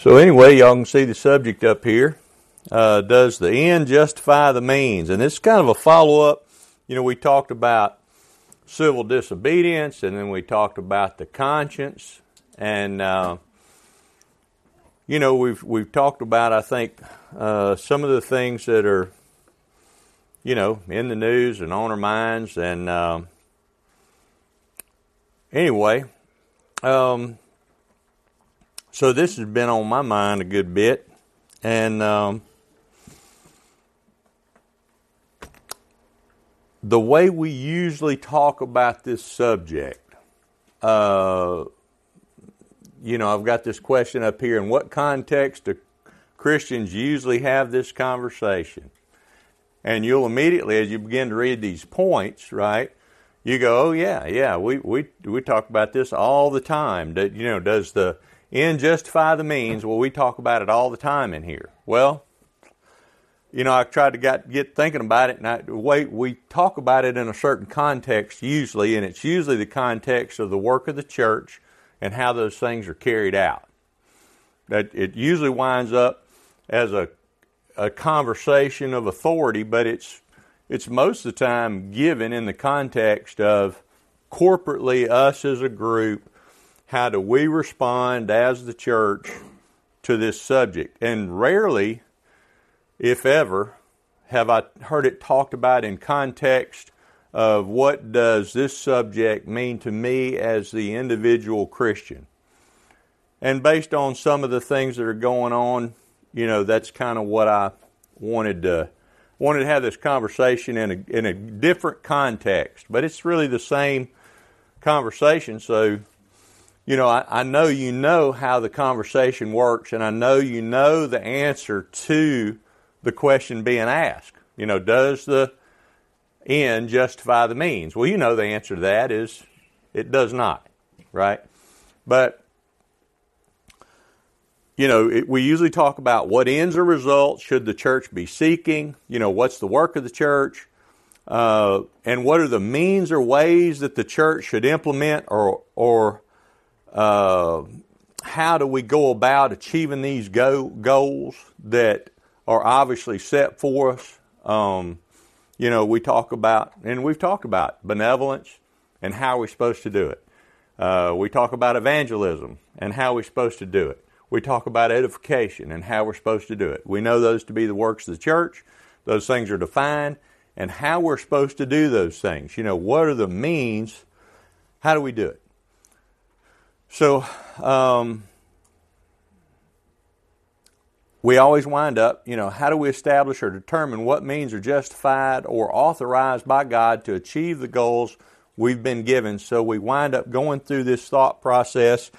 So anyway, y'all can see the subject up here. Uh, does the end justify the means? And this is kind of a follow up. You know, we talked about civil disobedience, and then we talked about the conscience, and uh, you know, we've we've talked about I think uh, some of the things that are, you know, in the news and on our minds, and um, anyway. Um, so this has been on my mind a good bit, and um, the way we usually talk about this subject, uh, you know, I've got this question up here. In what context do Christians usually have this conversation? And you'll immediately, as you begin to read these points, right, you go, oh yeah, yeah, we we we talk about this all the time. That you know, does the end justify the means. Well, we talk about it all the time in here. Well, you know, I tried to get, get thinking about it, and I, the way we talk about it in a certain context usually, and it's usually the context of the work of the church and how those things are carried out. That it usually winds up as a a conversation of authority, but it's it's most of the time given in the context of corporately us as a group how do we respond as the church to this subject? And rarely, if ever, have I heard it talked about in context of what does this subject mean to me as the individual Christian. And based on some of the things that are going on, you know, that's kind of what I wanted to wanted to have this conversation in a in a different context, but it's really the same conversation. So you know, I, I, know you know how the conversation works, and I know you know the answer to the question being asked. You know, does the end justify the means? Well, you know the answer to that is it does not, right? But, you know, it, we usually talk about what ends or results should the church be seeking, you know, what's the work of the church, uh, and what are the means or ways that the church should implement or, or uh, how do we go about achieving these go- goals that are obviously set for us? Um, you know, we talk about, and we've talked about benevolence and how we're supposed to do it. Uh, we talk about evangelism and how we're supposed to do it. We talk about edification and how we're supposed to do it. We know those to be the works of the church. Those things are defined and how we're supposed to do those things. You know, what are the means? How do we do it? So, um, we always wind up, you know, how do we establish or determine what means are justified or authorized by God to achieve the goals we've been given? So we wind up going through this thought process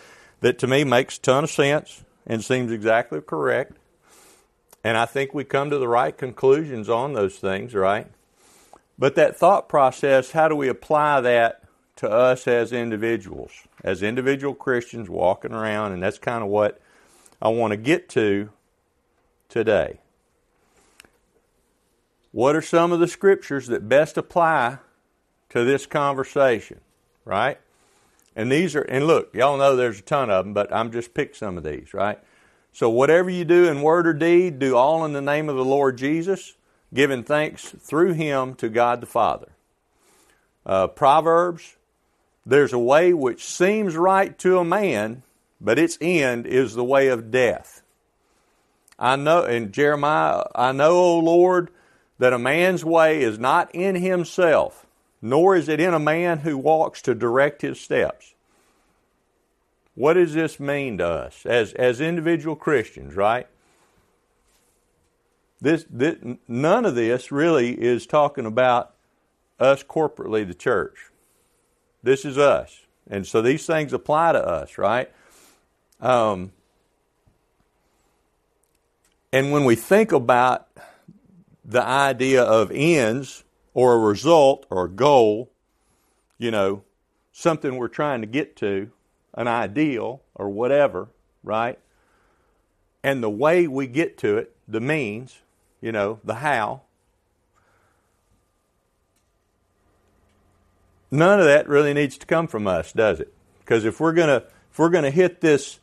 that to me makes a ton of sense and seems exactly correct. And I think we come to the right conclusions on those things, right? But that thought process, how do we apply that to us as individuals, as individual Christians walking around, and that's kind of what I want to get to today. What are some of the scriptures that best apply to this conversation, right? And these are, and look, y'all know there's a ton of them, but I'm just pick some of these, right? So whatever you do in word or deed, do all in the name of the Lord Jesus, giving thanks through Him to God the Father. Uh, Proverbs there's a way which seems right to a man, but its end is the way of death. I know, in Jeremiah, I know, O Lord, that a man's way is not in himself, nor is it in a man who walks to direct his steps. What does this mean to us as, as individual Christians, right? This, this, none of this really is talking about us corporately, the church. This is us. And so these things apply to us, right? Um, and when we think about the idea of ends or a result or a goal, you know, something we're trying to get to, an ideal or whatever, right? And the way we get to it, the means, you know, the how, none of that really needs to come from us, does it? Because if we're gonna if we're gonna hit this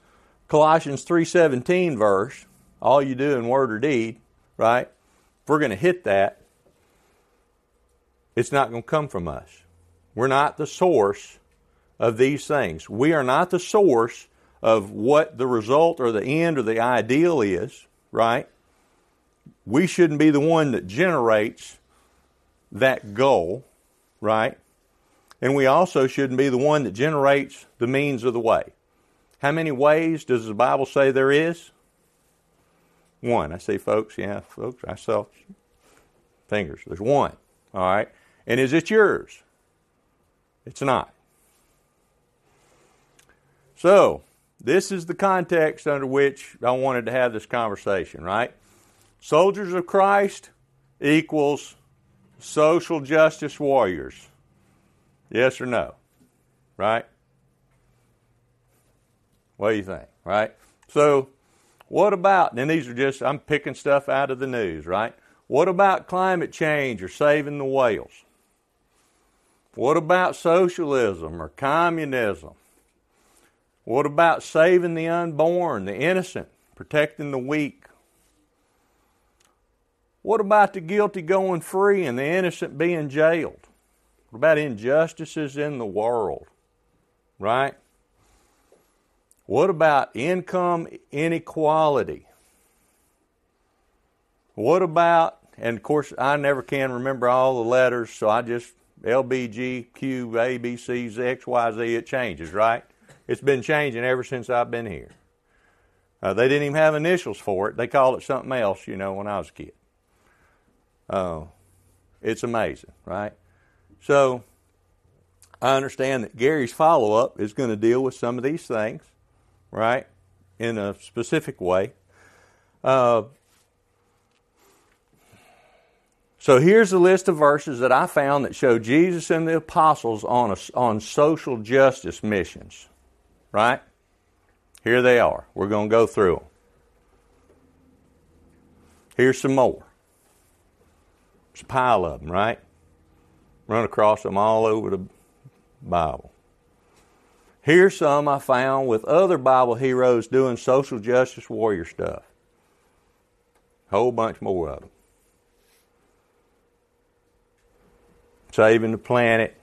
Colossians 3:17 verse, all you do in word or deed, right? If we're to hit that, it's not to come from us. We're not the source of these things. We are not the source of what the result or the end or the ideal is, right? We shouldn't be the one that generates that goal, right? And we also shouldn't be the one that generates the means of the way. How many ways does the Bible say there is? One. I see folks, yeah, folks, I saw fingers. There's one. All right. And is it yours? It's not. So, this is the context under which I wanted to have this conversation, right? Soldiers of Christ equals social justice warriors. Yes or no? Right? What do you think? Right? So, what about, and these are just, I'm picking stuff out of the news, right? What about climate change or saving the whales? What about socialism or communism? What about saving the unborn, the innocent, protecting the weak? What about the guilty going free and the innocent being jailed? What about injustices in the world? Right? What about income inequality? What about, and of course, I never can remember all the letters, so I just LBG, Q, A, B, C, Z, X, Y, Z, it changes, right? It's been changing ever since I've been here. Uh, they didn't even have initials for it. They called it something else, you know, when I was a kid. Uh, it's amazing, right? So I understand that Gary's follow up is going to deal with some of these things, right, in a specific way. Uh, so here's a list of verses that I found that show Jesus and the apostles on, a, on social justice missions right? Here they are. We're going to go through them. Here's some more. It's a pile of them, right? Run across them all over the Bible. Here's some I found with other Bible heroes doing social justice warrior stuff. Whole bunch more of them. Saving the planet,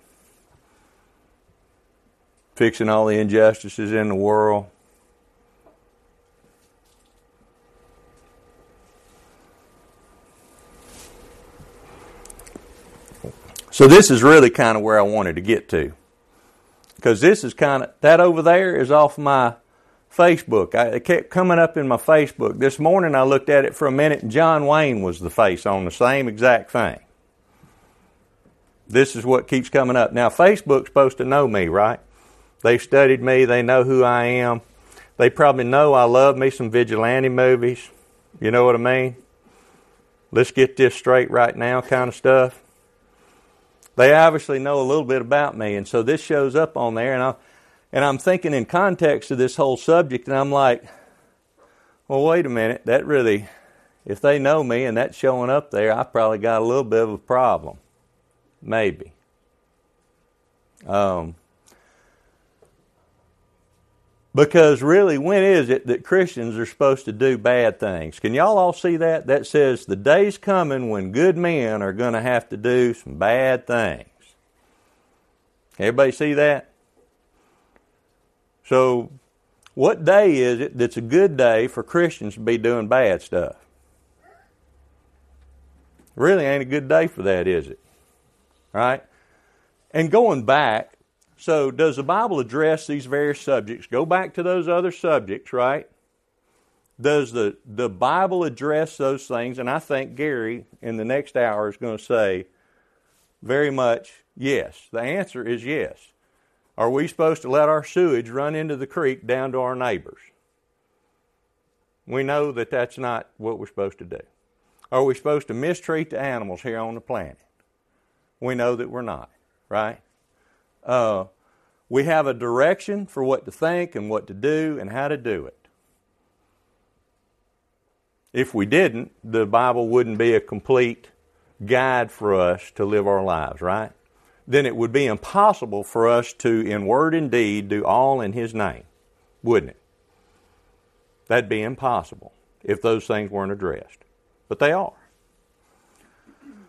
fixing all the injustices in the world. So this is really kind of where I wanted to get to. Because this is kind of, that over there is off my Facebook. I, it kept coming up in my Facebook. This morning I looked at it for a minute and John Wayne was the face on the same exact thing. This is what keeps coming up. Now Facebook's supposed to know me, right? They've studied me. They know who I am. They probably know I love me some vigilante movies. You know what I mean? Let's get this straight right now kind of stuff. They obviously know a little bit about me, and so this shows up on there, and I and I'm thinking in context of this whole subject, and I'm like, well, wait a minute, that really, if they know me and that's showing up there, I probably got a little bit of a problem, maybe. Um, because really, when is it that Christians are supposed to do bad things? Can y'all all see that? That says the day's coming when good men are going to have to do some bad things. Everybody see that? So, what day is it that's a good day for Christians to be doing bad stuff? Really ain't a good day for that, is it? Right? And going back, so, does the Bible address these various subjects? Go back to those other subjects, right? Does the, the Bible address those things? And I think Gary in the next hour is going to say very much yes. The answer is yes. Are we supposed to let our sewage run into the creek down to our neighbors? We know that that's not what we're supposed to do. Are we supposed to mistreat the animals here on the planet? We know that we're not, right? Uh, we have a direction for what to think and what to do and how to do it. If we didn't, the Bible wouldn't be a complete guide for us to live our lives, right? Then it would be impossible for us to, in word and deed, do all in His name, wouldn't it? That'd be impossible if those things weren't addressed. But they are.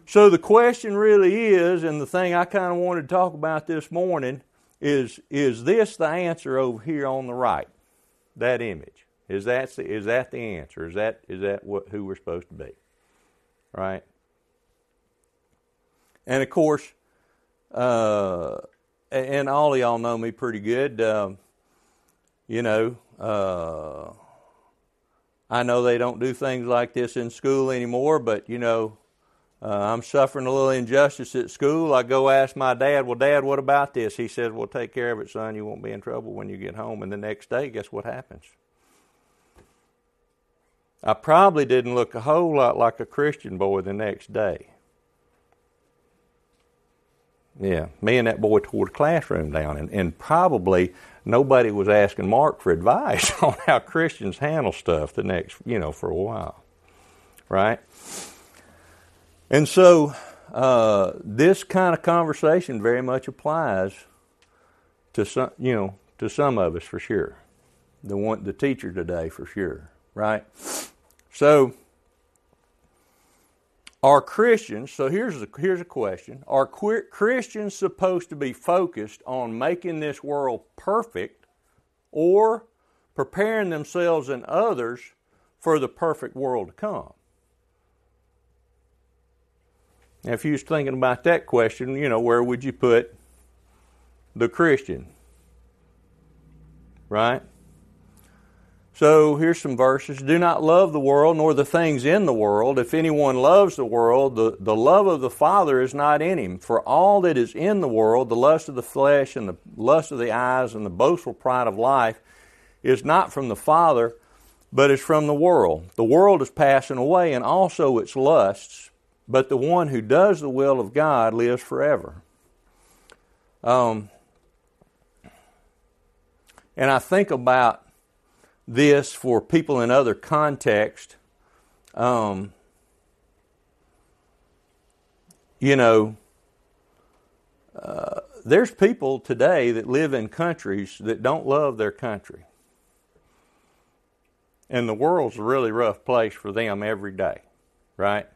So the question really is, and the thing I kind of wanted to talk about this morning is is this the answer over here on the right? That image. Is that the, is that the answer? Is that is that what who we're supposed to be? Right? And of course, uh, and all of y'all know me pretty good. Um, you know, uh, I know they don't do things like this in school anymore, but you know, uh, I'm suffering a little injustice at school. I go ask my dad, Well, Dad, what about this? He says, Well, take care of it, son. You won't be in trouble when you get home. And the next day, guess what happens? I probably didn't look a whole lot like a Christian boy the next day. Yeah, me and that boy tore the classroom down, and, and probably nobody was asking Mark for advice on how Christians handle stuff the next, you know, for a while, right? And so uh, this kind of conversation very much applies to some, you know, to some of us for sure. The one, the teacher today for sure, right? So are Christians, so here's a, here's a question Are Christians supposed to be focused on making this world perfect or preparing themselves and others for the perfect world to come? Now, if you was thinking about that question, you know, where would you put the Christian? Right? So here's some verses. Do not love the world nor the things in the world. If anyone loves the world, the, the love of the Father is not in him. For all that is in the world, the lust of the flesh and the lust of the eyes and the boastful pride of life, is not from the Father, but is from the world. The world is passing away and also its lusts, but the one who does the will of God lives forever. Um, and I think about this for people in other contexts. Um, you know, uh, there's people today that live in countries that don't love their country. And the world's a really rough place for them every day, right?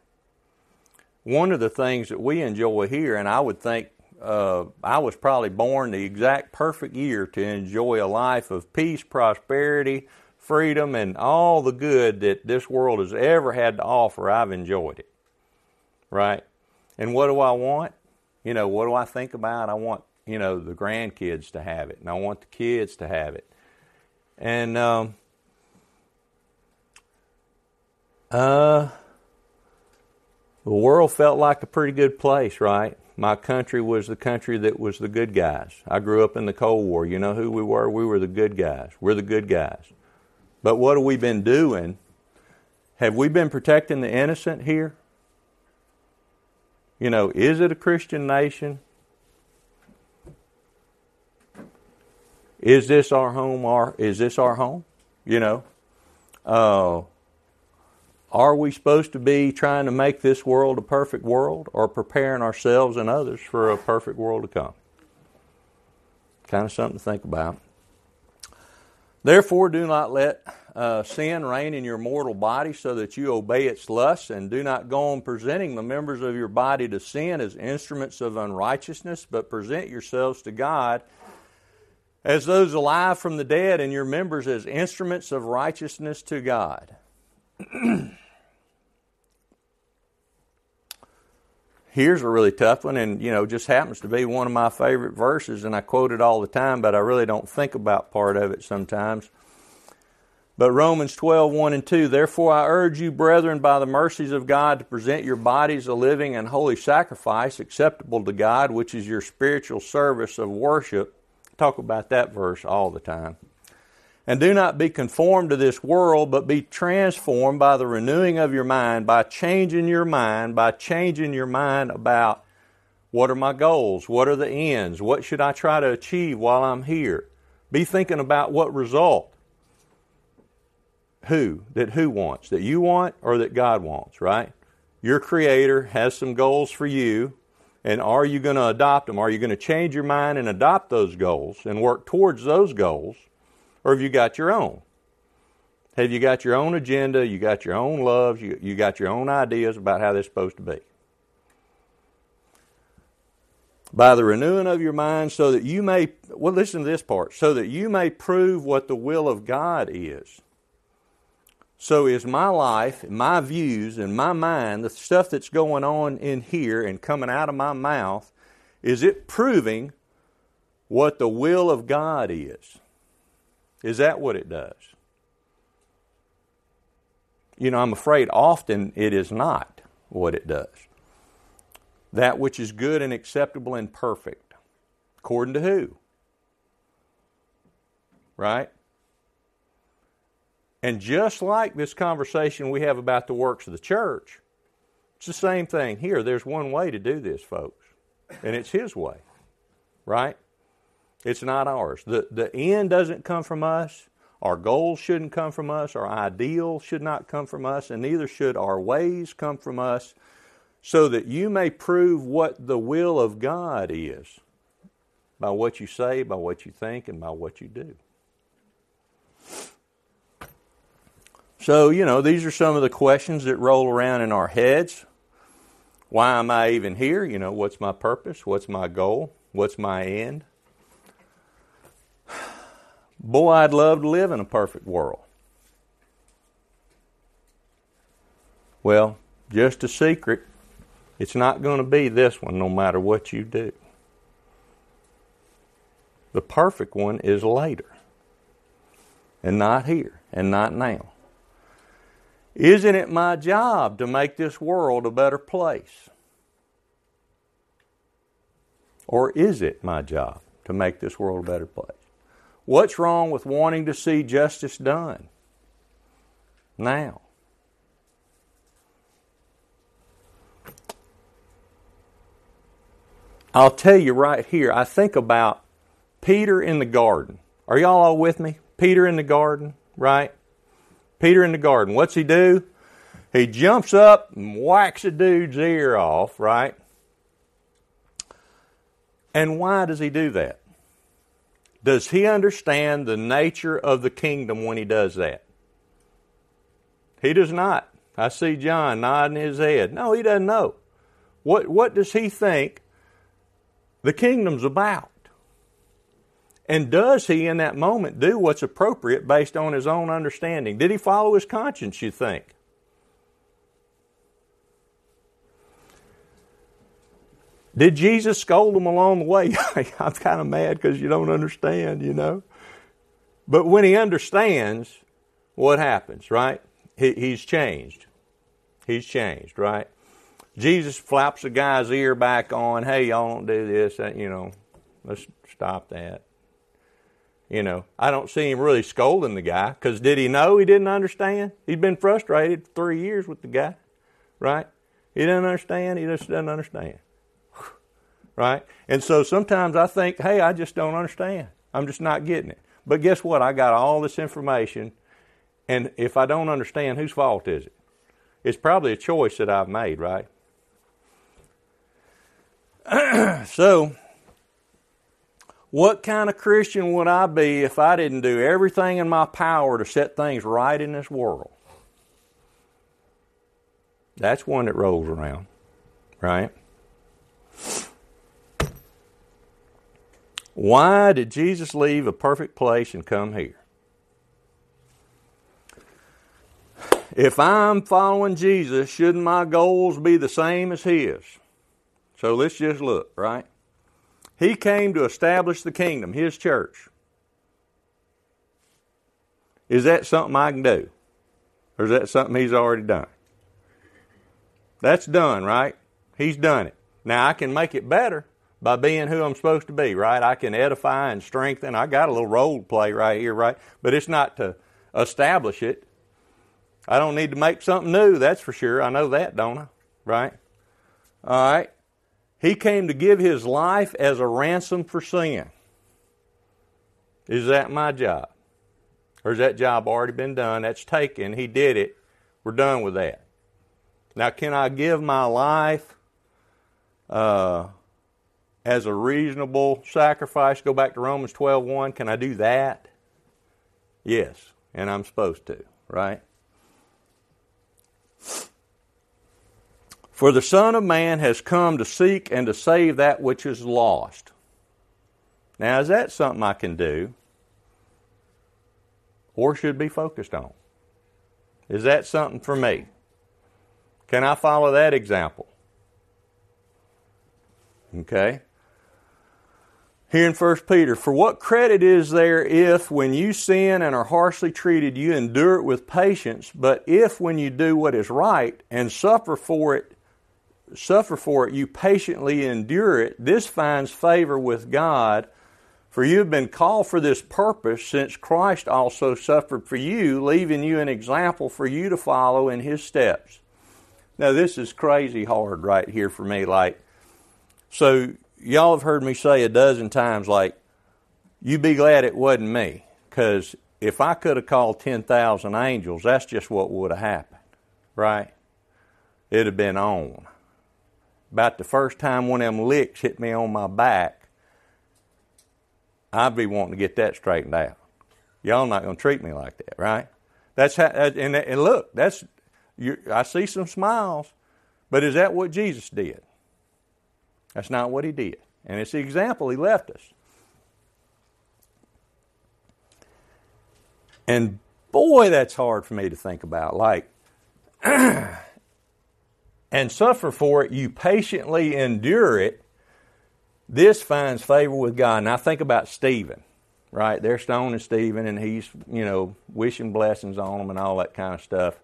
One of the things that we enjoy here, and I would think uh, I was probably born the exact perfect year to enjoy a life of peace, prosperity, freedom, and all the good that this world has ever had to offer, I've enjoyed it. Right? And what do I want? You know, what do I think about? I want, you know, the grandkids to have it, and I want the kids to have it. And, um, uh, the world felt like a pretty good place, right? My country was the country that was the good guys. I grew up in the Cold War. You know who we were? We were the good guys. We're the good guys. But what have we been doing? Have we been protecting the innocent here? You know, is it a Christian nation? Is this our home? Our is this our home? You know, uh, are we supposed to be trying to make this world a perfect world, or preparing ourselves and others for a perfect world to come? Kind of something to think about. Therefore, do not let uh, sin reign in your mortal body so that you obey its lusts, and do not go on presenting the members of your body to sin as instruments of unrighteousness, but present yourselves to God as those alive from the dead, and your members as instruments of righteousness to God. Here's a really tough one, and you know, just happens to be one of my favorite verses, and I quote it all the time, but I really don't think about part of it sometimes. But Romans 12, 1 and 2, therefore I urge you, brethren, by the mercies of God, to present your bodies a living and holy sacrifice, acceptable to God, which is your spiritual service of worship. Talk about that verse all the time. And do not be conformed to this world, but be transformed by the renewing of your mind, by changing your mind, by changing your mind about what are my goals? What are the ends? What should I try to achieve while I'm here? Be thinking about what result. Who? That who wants? That you want or that God wants, right? Your Creator has some goals for you, and are you going to adopt them? Are you going to change your mind and adopt those goals and work towards those goals? Or have you got your own? Have you got your own agenda? You got your own loves? You, you got your own ideas about how this is supposed to be? By the renewing of your mind, so that you may, well, listen to this part, so that you may prove what the will of God is. So is my life, my views, and my mind, the stuff that's going on in here and coming out of my mouth, is it proving what the will of God is? Is that what it does? you know, I'm afraid often it is not what it does. That which is good and acceptable and perfect. According to who? Right? And just like this conversation we have about the works of the church, it's the same thing here. There's one way to do this, folks, and it's His way, right? It's not ours. The, the end doesn't come from us, our goals shouldn't come from us, our ideals should not come from us, and neither should our ways come from us, so that you may prove what the will of God is by what you say, by what you think, and by what you do. So, you know, these are some of the questions that roll around in our heads. Why am I even here? You know, what's my purpose? What's my goal? What's my end? Boy, I'd love to live in a perfect world. Well, just a secret, it's not going to be this one no matter what you do. The perfect one is later, and not here, and not now. Isn't it my job to make this world a better place? Or is it my job to make this world a better place? What's wrong with wanting to see justice done? Now. I'll tell you right here, I think about Peter in the garden. Are y'all all with me? Peter in the garden, right? Peter in the garden. What's he do? He jumps up and whacks a dude's ear off, right? And why does he do that? Does he understand the nature of the kingdom when he does that? He does not. I see John nodding his head. No, he doesn't know. What, what does he think the kingdom's about? And does he, in that moment, do what's appropriate based on his own understanding? Did he follow his conscience, you think? Did Jesus scold them along the way? I'm kind of mad because you don't understand, you know. But when he understands, what happens, right? He, he's changed. He's changed, right? Jesus flaps the guy's ear back on, hey, y'all don't do this, you know, let's stop that. You know, I don't see him really scolding the guy because did he know he didn't understand? He'd been frustrated for three years with the guy, right? He didn't understand, he just doesn't understand right? And so sometimes I think, hey, I just don't understand. I'm just not getting it. But guess what? I got all this information, and if I don't understand, whose fault is it? It's probably a choice that I've made, right? so, what kind of Christian would I be if I didn't do everything in my power to set things right in this world? That's one that rolls around, right? Why did Jesus leave a perfect place and come here? If I'm following Jesus, shouldn't my goals be the same as His? So let's just look, right? He came to establish the kingdom, His church. Is that something I can do? Or is that something He's already done? That's done, right? He's done it. Now I can make it better by being who I'm supposed to be, right? I can edify and strengthen. I got a little role play right here, right? But it's not to establish it. I don't need to make something new, that's for sure. I know that, don't I? Right? All right. He came to give his life as a ransom for sin. Is that my job? Or has that job already been done? That's taken. He did it. We're done with that. Now, can I give my life uh, as a reasonable sacrifice. Go back to Romans 12:1. Can I do that? Yes, and I'm supposed to, right? For the Son of Man has come to seek and to save that which is lost. Now, is that something I can do or should be focused on? Is that something for me? Can I follow that example? Okay. Here in 1 Peter, for what credit is there if, when you sin and are harshly treated, you endure it with patience, but if, when you do what is right and suffer for it, suffer for it, you patiently endure it, this finds favor with God. For you have been called for this purpose, since Christ also suffered for you, leaving you an example for you to follow in his steps. Now, this is crazy hard right here for me. Like, so y'all have heard me say a dozen times, like, you be glad it wasn't me. Because if I could have called 10,000 angels, that's just what would have happened, right? It'd have been on. About the first time one of them licks hit me on my back, I'd be wanting to get that straightened out. Y'all not going to treat me like that, right? That's how, and, and look, that's, I see some smiles, but is that what Jesus did? That's not what he did. And it's the example he left us. And boy, that's hard for me to think about. Like, and suffer for it, you patiently endure it. This finds favor with God. Now, think about Stephen, right? They're stoning Stephen, and he's, you know, wishing blessings on him and all that kind of stuff.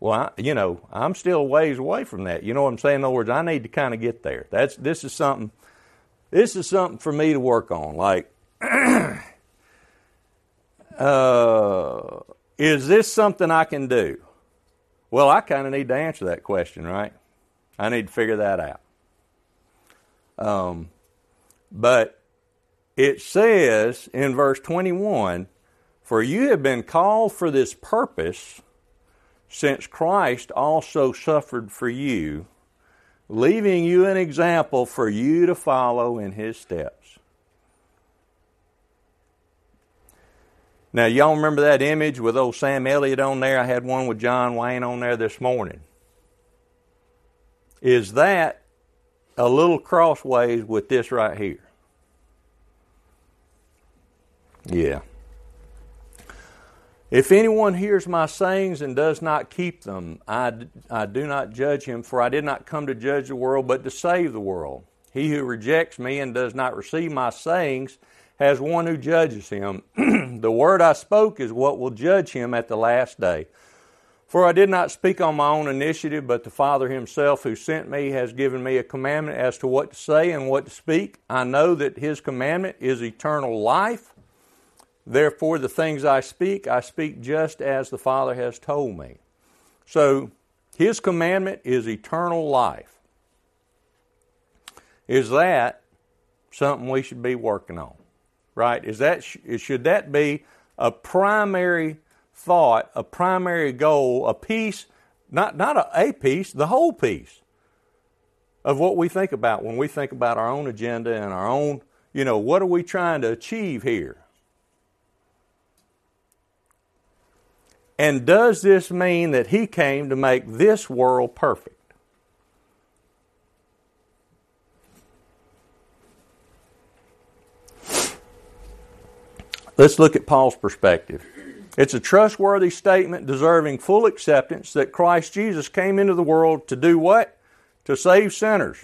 Well, I, you know, I'm still ways away from that. You know what I'm saying? In other words, I need to kind of get there. That's this is something. This is something for me to work on. Like, uh, is this something I can do? Well, I kind of need to answer that question, right? I need to figure that out. Um, but it says in verse 21 For you have been called for this purpose since Christ also suffered for you, leaving you an example for you to follow in his steps. Now, y'all remember that image with old Sam Elliott on there? I had one with John Wayne on there this morning. Is that a little crossways with this right here? Yeah. If anyone hears my sayings and does not keep them, I, I do not judge him, for I did not come to judge the world, but to save the world. He who rejects me and does not receive my sayings has one who judges him. the word I spoke is what will judge him at the last day. For I did not speak on my own initiative, but the Father himself who sent me has given me a commandment as to what to say and what to speak. I know that his commandment is eternal life. Therefore, the things I speak, I speak just as the Father has told me. So, His commandment is eternal life. Is that something we should be working on? Right? Is that should that be a primary thought, a primary goal, a piece, not not a, a piece, the whole piece of what we think about when we think about our own agenda and our own, you know, what are we trying to achieve here? And does this mean that he came to make this world perfect? Let's look at Paul's perspective. It's a trustworthy statement deserving full acceptance that Christ Jesus came into the world to do what? To save sinners.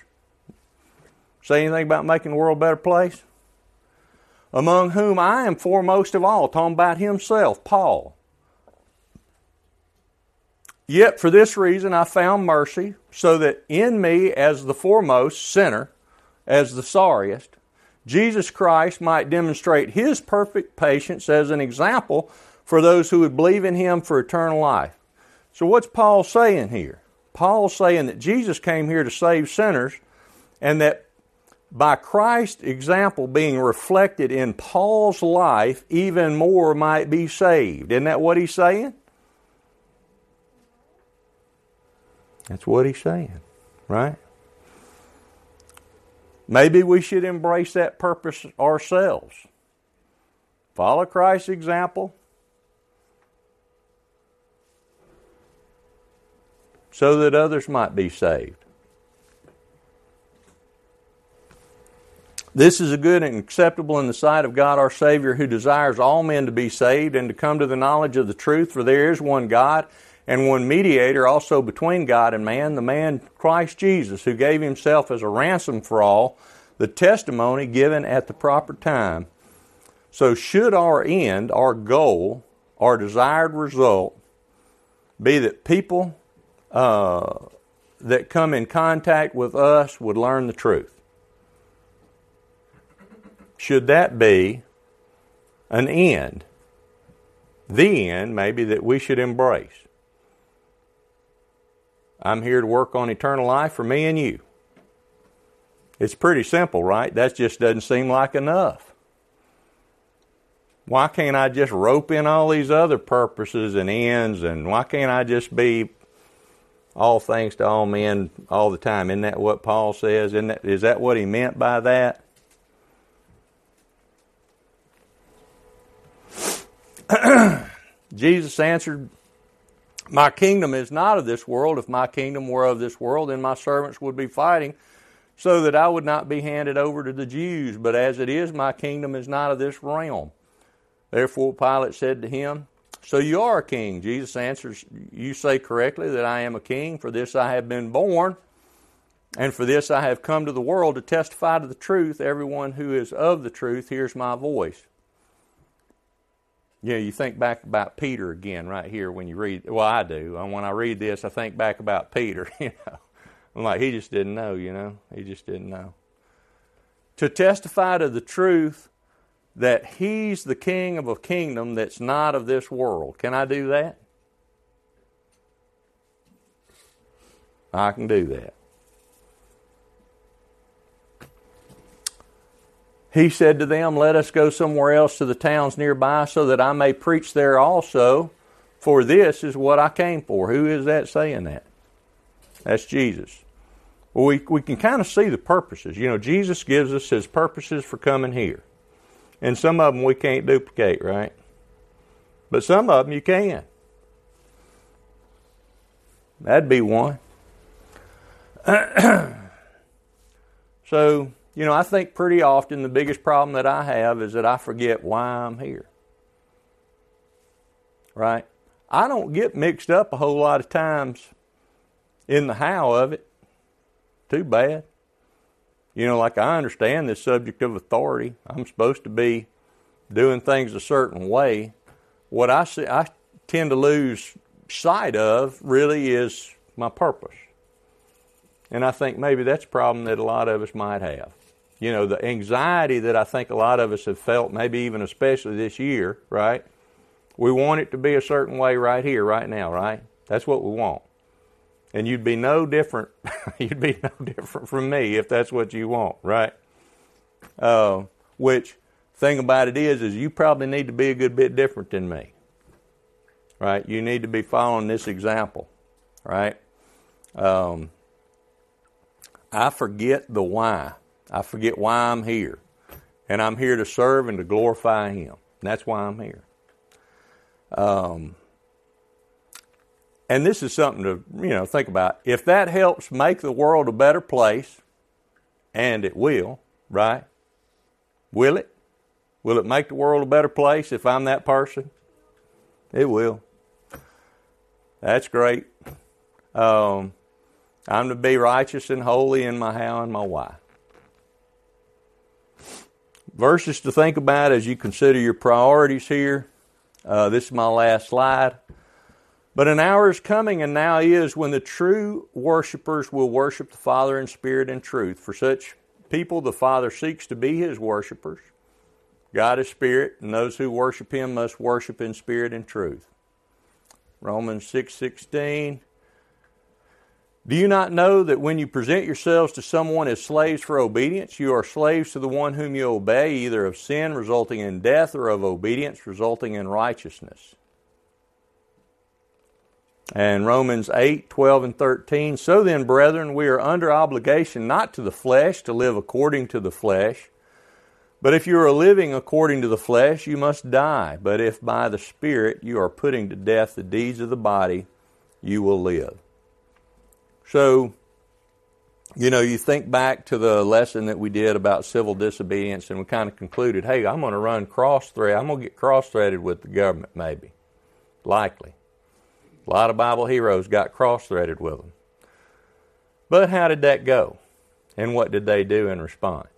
Say anything about making the world a better place? Among whom I am foremost of all, talking about himself, Paul. Yet for this reason I found mercy, so that in me, as the foremost sinner, as the sorriest, Jesus Christ might demonstrate his perfect patience as an example for those who would believe in him for eternal life. So, what's Paul saying here? Paul's saying that Jesus came here to save sinners, and that by Christ's example being reflected in Paul's life, even more might be saved. Isn't that what he's saying? That's what he's saying, right? Maybe we should embrace that purpose ourselves. Follow Christ's example so that others might be saved. This is a good and acceptable in the sight of God our Savior, who desires all men to be saved and to come to the knowledge of the truth, for there is one God and one mediator also between God and man, the man Christ Jesus, who gave himself as a ransom for all, the testimony given at the proper time. So, should our end, our goal, our desired result be that people uh, that come in contact with us would learn the truth? should that be an end? The end, maybe, that we should embrace. I'm here to work on eternal life for me and you. It's pretty simple, right? That just doesn't seem like enough. Why can't I just rope in all these other purposes and ends, and why can't I just be all things to all men all the time? Isn't that what Paul says? Isn't that, is that what he meant by that? Jesus answered, My kingdom is not of this world. If my kingdom were of this world, then my servants would be fighting so that I would not be handed over to the Jews. But as it is, my kingdom is not of this realm. Therefore, Pilate said to him, So you are a king. Jesus answers, You say correctly that I am a king. For this I have been born, and for this I have come to the world to testify to the truth. Everyone who is of the truth hears my voice. You know, you think back about Peter again right here when you read. Well, I do. And when I read this, I think back about Peter. You know, I'm like, he just didn't know. You know, he just didn't know. To testify to the truth that he's the king of a kingdom that's not of this world. Can I do that? I can do that. He said to them, Let us go somewhere else to the towns nearby so that I may preach there also, for this is what I came for. Who is that saying that? That's Jesus. Well, we, we can kind of see the purposes. You know, Jesus gives us his purposes for coming here. And some of them we can't duplicate, right? But some of them you can. That'd be one. so, you know, I think pretty often the biggest problem that I have is that I forget why I'm here. Right? I don't get mixed up a whole lot of times in the how of it. Too bad. You know, like I understand this subject of authority. I'm supposed to be doing things a certain way. What I see, I tend to lose sight of really is my purpose. And I think maybe that's a problem that a lot of us might have you know, the anxiety that I think a lot of us have felt, maybe even especially this year, right? We want it to be a certain way right here, right now, right? That's what we want. And you'd be no different. you'd be no different from me if that's what you want, right? Uh, which thing about it is, is you probably need to be a good bit different than me, right? You need to be following this example, right? Um, I forget the why I forget why I'm here. And I'm here to serve and to glorify Him. And that's why I'm here. Um, and this is something to you know think about. If that helps make the world a better place, and it will, right? Will it? Will it make the world a better place if I'm that person? It will. That's great. Um, I'm to be righteous and holy in my how and my why verses to think about as you consider your priorities here. Uh, this is my last slide. But an hour is coming, and now is, when the true worshipers will worship the Father in spirit and truth. For such people, the Father seeks to be his worshipers. God is spirit, and those who worship him must worship in spirit and truth. Romans 6 16. Do you not know that when you present yourselves to someone as slaves for obedience, you are slaves to the one whom you obey, either of sin resulting in death or of obedience resulting in righteousness? And Romans 8, 12, and 13. So then, brethren, we are under obligation not to the flesh to live according to the flesh. But if you are living according to the flesh, you must die. But if by the Spirit you are putting to death the deeds of the body, you will live. So, you know, you think back to the lesson that we did about civil disobedience, and we kind of concluded, hey, I'm going to run cross thread. I'm going to get cross threaded with the government, maybe. Likely. A lot of Bible heroes got cross threaded with them. But how did that go? And what did they do in response?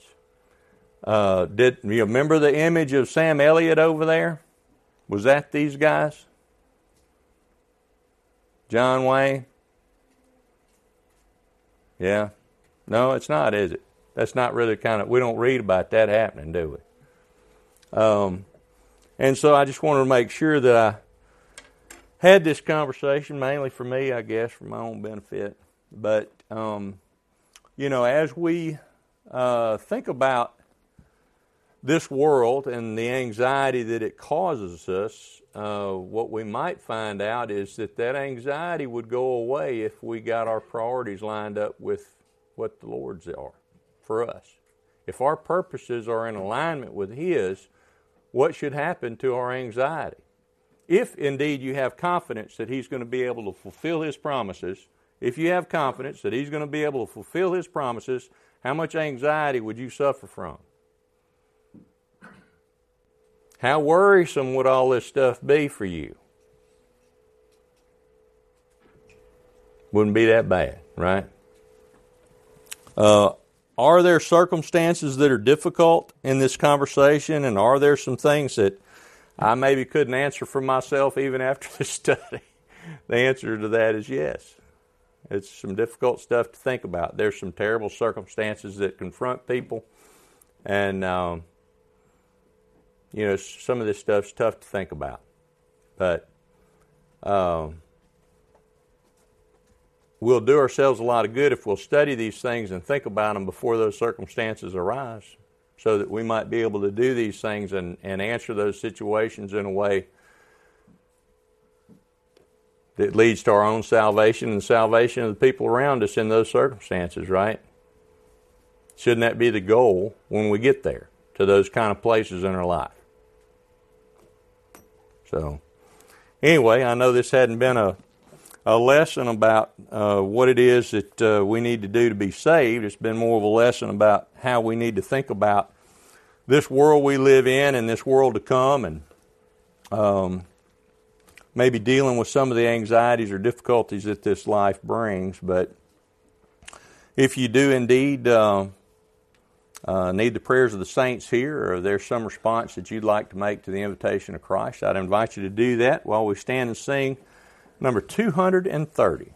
Uh, did you remember the image of Sam Elliott over there? Was that these guys? John Wayne? Yeah. No, it's not, is it? That's not really kind of, we don't read about that happening, do we? Um, and so I just wanted to make sure that I had this conversation, mainly for me, I guess, for my own benefit. But, um, you know, as we uh, think about this world and the anxiety that it causes us, uh, what we might find out is that that anxiety would go away if we got our priorities lined up with what the Lord's are for us. If our purposes are in alignment with His, what should happen to our anxiety? If indeed you have confidence that He's going to be able to fulfill His promises, if you have confidence that He's going to be able to fulfill His promises, how much anxiety would you suffer from? How worrisome would all this stuff be for you? Wouldn't be that bad, right? Uh, are there circumstances that are difficult in this conversation, and are there some things that I maybe couldn't answer for myself even after the study? the answer to that is yes. It's some difficult stuff to think about. There's some terrible circumstances that confront people, and um, you know, some of this stuff's tough to think about. But um, we'll do ourselves a lot of good if we'll study these things and think about them before those circumstances arise so that we might be able to do these things and, and answer those situations in a way that leads to our own salvation and the salvation of the people around us in those circumstances, right? Shouldn't that be the goal when we get there to those kind of places in our life? So, anyway, I know this hadn't been a, a lesson about uh, what it is that uh, we need to do to be saved. It's been more of a lesson about how we need to think about this world we live in and this world to come, and um, maybe dealing with some of the anxieties or difficulties that this life brings. But if you do indeed uh, uh, need the prayers of the saints here, or there's some response that you'd like to make to the invitation of Christ, I'd invite you to do that while we stand and sing number 230.